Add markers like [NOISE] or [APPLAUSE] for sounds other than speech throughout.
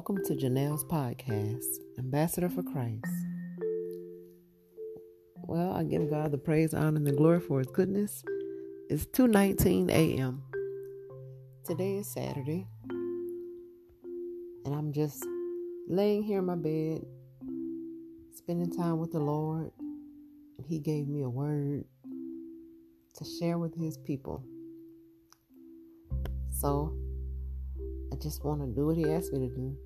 Welcome to Jeniell's podcast, Ambassador for Christ. Well, I give God the praise, honor, and the glory for his goodness. It's 2:19 a.m. Today is Saturday, and I'm just laying here in my bed, spending time with the Lord, he gave me a word to share with his people. So, I just want to do what he asked me to do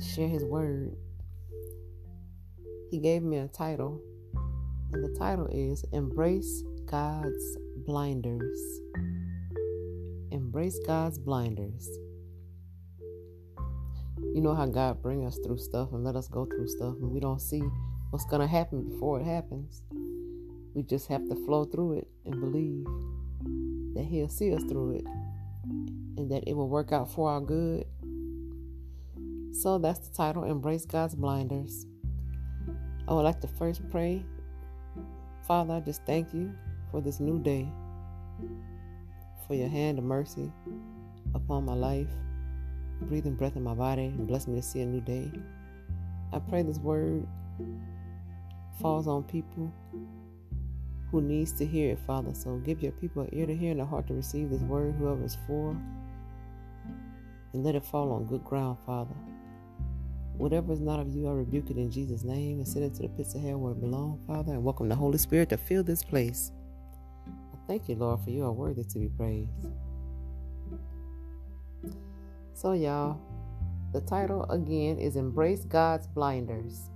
share his word. He gave me a title, and the title is Embrace God's Blinders. Embrace God's blinders. You know how God bring us through stuff and let us go through stuff and we don't see what's going to happen before it happens. We just have to flow through it and believe that he'll see us through it and that it will work out for our good. So that's the title Embrace God's Blinders. I would like to first pray. Father, I just thank you for this new day, for your hand of mercy upon my life, breathing breath in my body, and bless me to see a new day. I pray this word falls on people who needs to hear it, Father. So give your people an ear to hear and a heart to receive this word, whoever is for and let it fall on good ground, Father. Whatever is not of you, I rebuke it in Jesus' name and send it to the pits of hell where it belongs, Father, and welcome the Holy Spirit to fill this place. I thank you, Lord, for you are worthy to be praised. So, y'all, the title again is Embrace God's Blinders.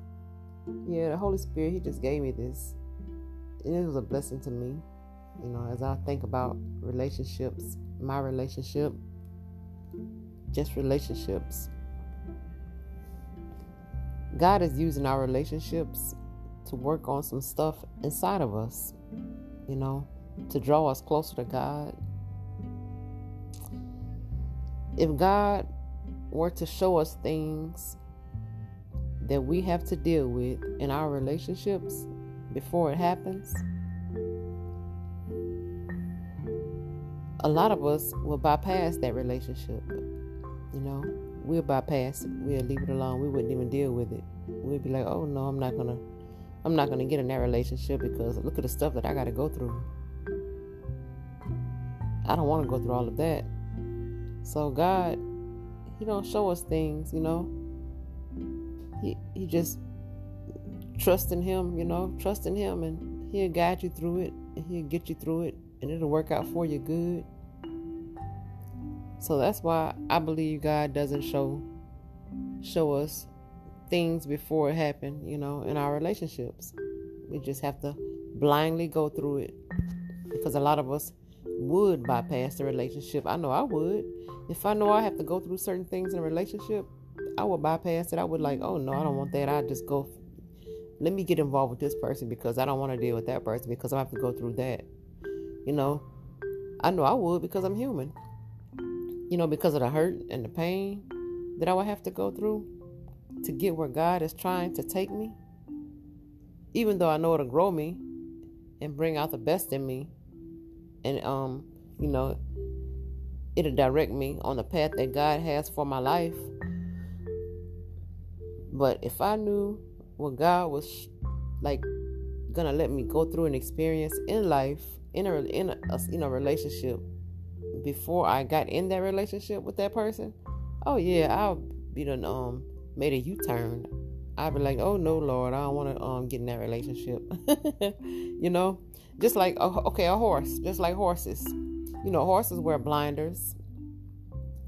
Yeah, the Holy Spirit, He just gave me this. And it was a blessing to me, you know, as I think about relationships, my relationship just relationships. God is using our relationships to work on some stuff inside of us, you know, to draw us closer to God. If God were to show us things that we have to deal with in our relationships before it happens, a lot of us will bypass that relationship you know, we'll bypass it. We'll leave it alone. We wouldn't even deal with it. We'd be like, oh no, I'm not gonna I'm not gonna get in that relationship because look at the stuff that I gotta go through. I don't wanna go through all of that. So God, He don't show us things, you know. He He just trust in Him, you know, trust in Him and He'll guide you through it He'll get you through it and it'll work out for you good. So that's why I believe God doesn't show show us things before it happened, you know, in our relationships. We just have to blindly go through it because a lot of us would bypass the relationship. I know I would. If I know I have to go through certain things in a relationship, I would bypass it. I would like, oh no, I don't want that. I just go. Let me get involved with this person because I don't want to deal with that person because I have to go through that. You know, I know I would because I'm human you know, because of the hurt and the pain that I would have to go through to get where God is trying to take me, even though I know it'll grow me and bring out the best in me, and um, you know, it'll direct me on the path that God has for my life. But if I knew what God was like gonna let me go through an experience in life, in a in a, in a relationship before I got in that relationship with that person, oh yeah, I'll be done um made a U turn. I'd be like, oh no, Lord, I don't want to um get in that relationship. [LAUGHS] you know, just like okay, a horse, just like horses. You know, horses wear blinders.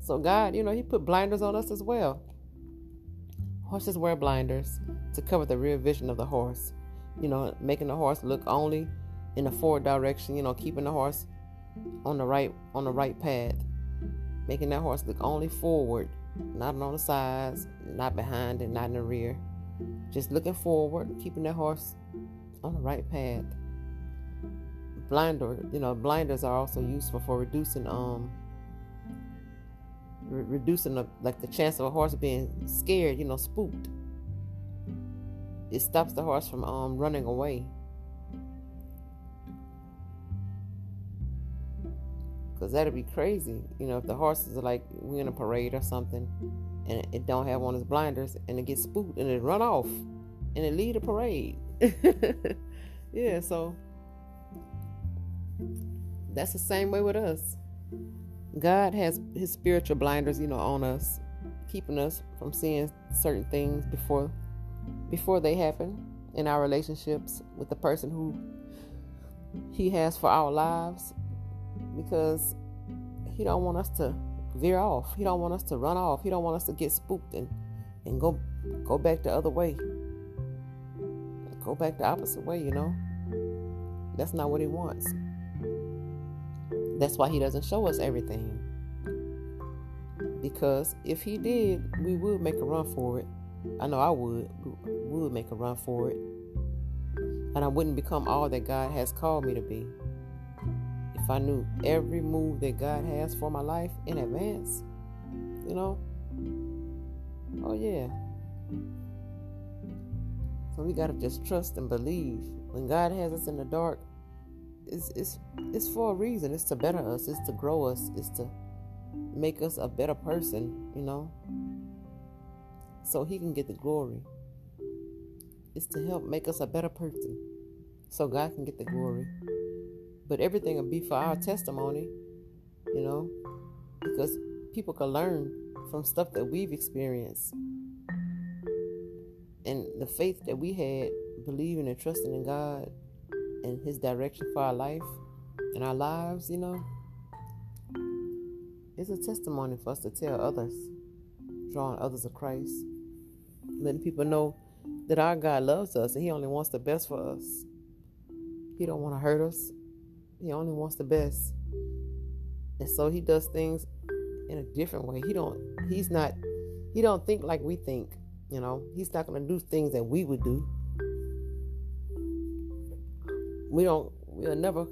So God, you know, He put blinders on us as well. Horses wear blinders to cover the rear vision of the horse. You know, making the horse look only in the forward direction. You know, keeping the horse on the right on the right path, making that horse look only forward, not on the sides, not behind and not in the rear. Just looking forward, keeping that horse on the right path. Blinder, you know, blinders are also useful for reducing um re- reducing the, like the chance of a horse being scared, you know, spooked. It stops the horse from um running away. Because that'd be crazy. You know, if the horses are like, we're in a parade or something, and it don't have on his blinders and it gets spooked and it run off and it lead a parade. [LAUGHS] yeah, so that's the same way with us. God has his spiritual blinders, you know, on us, keeping us from seeing certain things before before they happen in our relationships with the person who he has for our lives because he don't want us to veer off. He don't want us to run off. He don't want us to get spooked and, and go go back the other way. Go back the opposite way, you know. That's not what he wants. That's why he doesn't show us everything. Because if he did, we would make a run for it. I know I would. We would make a run for it. And I wouldn't become all that God has called me to be. If I knew every move that God has for my life in advance, you know? Oh, yeah. So we got to just trust and believe. When God has us in the dark, it's, it's, it's for a reason. It's to better us, it's to grow us, it's to make us a better person, you know? So He can get the glory. It's to help make us a better person so God can get the glory. But everything will be for our testimony, you know, because people can learn from stuff that we've experienced. And the faith that we had, believing and trusting in God and His direction for our life and our lives, you know, it's a testimony for us to tell others, drawing others to Christ, letting people know that our God loves us and He only wants the best for us. He don't want to hurt us. He only wants the best. And so he does things in a different way. He don't he's not he don't think like we think, you know. He's not going to do things that we would do. We don't we'll never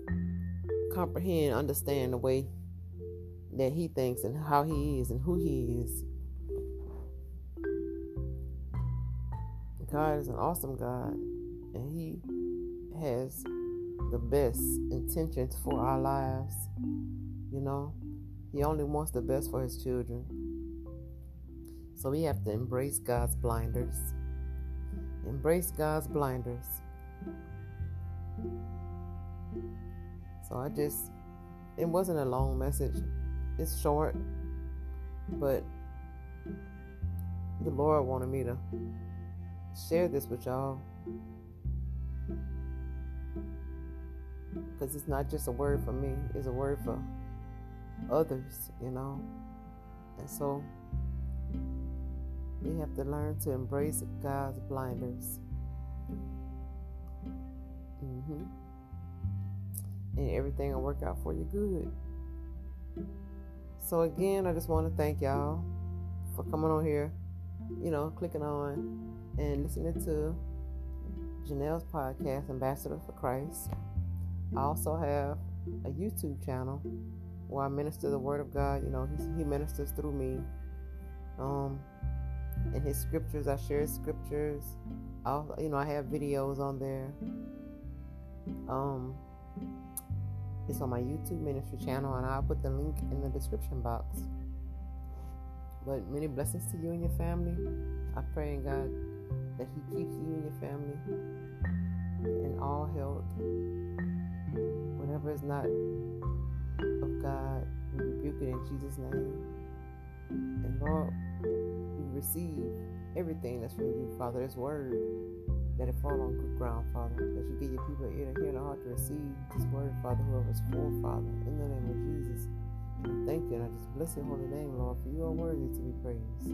comprehend, understand the way that he thinks and how he is and who he is. God is an awesome God and he has the best intentions for our lives. You know, He only wants the best for His children. So we have to embrace God's blinders. Embrace God's blinders. So I just, it wasn't a long message. It's short, but the Lord wanted me to share this with y'all because it's not just a word for me, it's a word for others, you know. And so we have to learn to embrace God's blinders. Mm-hmm. And everything will work out for you good. So, again, I just want to thank y'all for coming on here, you know, clicking on and listening to Jeniell's podcast, Ambassador for Christ. I also have a YouTube channel where I minister the Word of God. You know, he, ministers through me. Um, in his scriptures, I share scriptures. I, you know, I have videos on there. Um, it's on my YouTube ministry channel, and I'll put the link in the description box. But many blessings to you and your family. I pray in God that He keeps you and your family in all health Whatever is not of God, we rebuke it in Jesus' name. And Lord, we receive everything that's from you, Father. This word, that it fall on good ground, Father. That you give your people ear to hear and heart to receive this word, Father, whoever's for, Father. In the name of Jesus. And thank you, and I just bless your holy name, Lord, for you are worthy to be praised.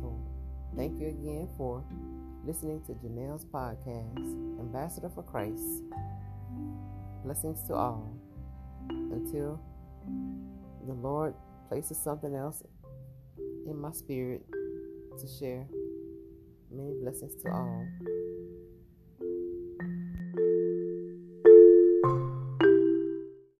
So, thank you again for listening to Jeniell's podcast, Ambassador for Christ. Blessings to all. Until the Lord places something else in my spirit to share. Many blessings to all.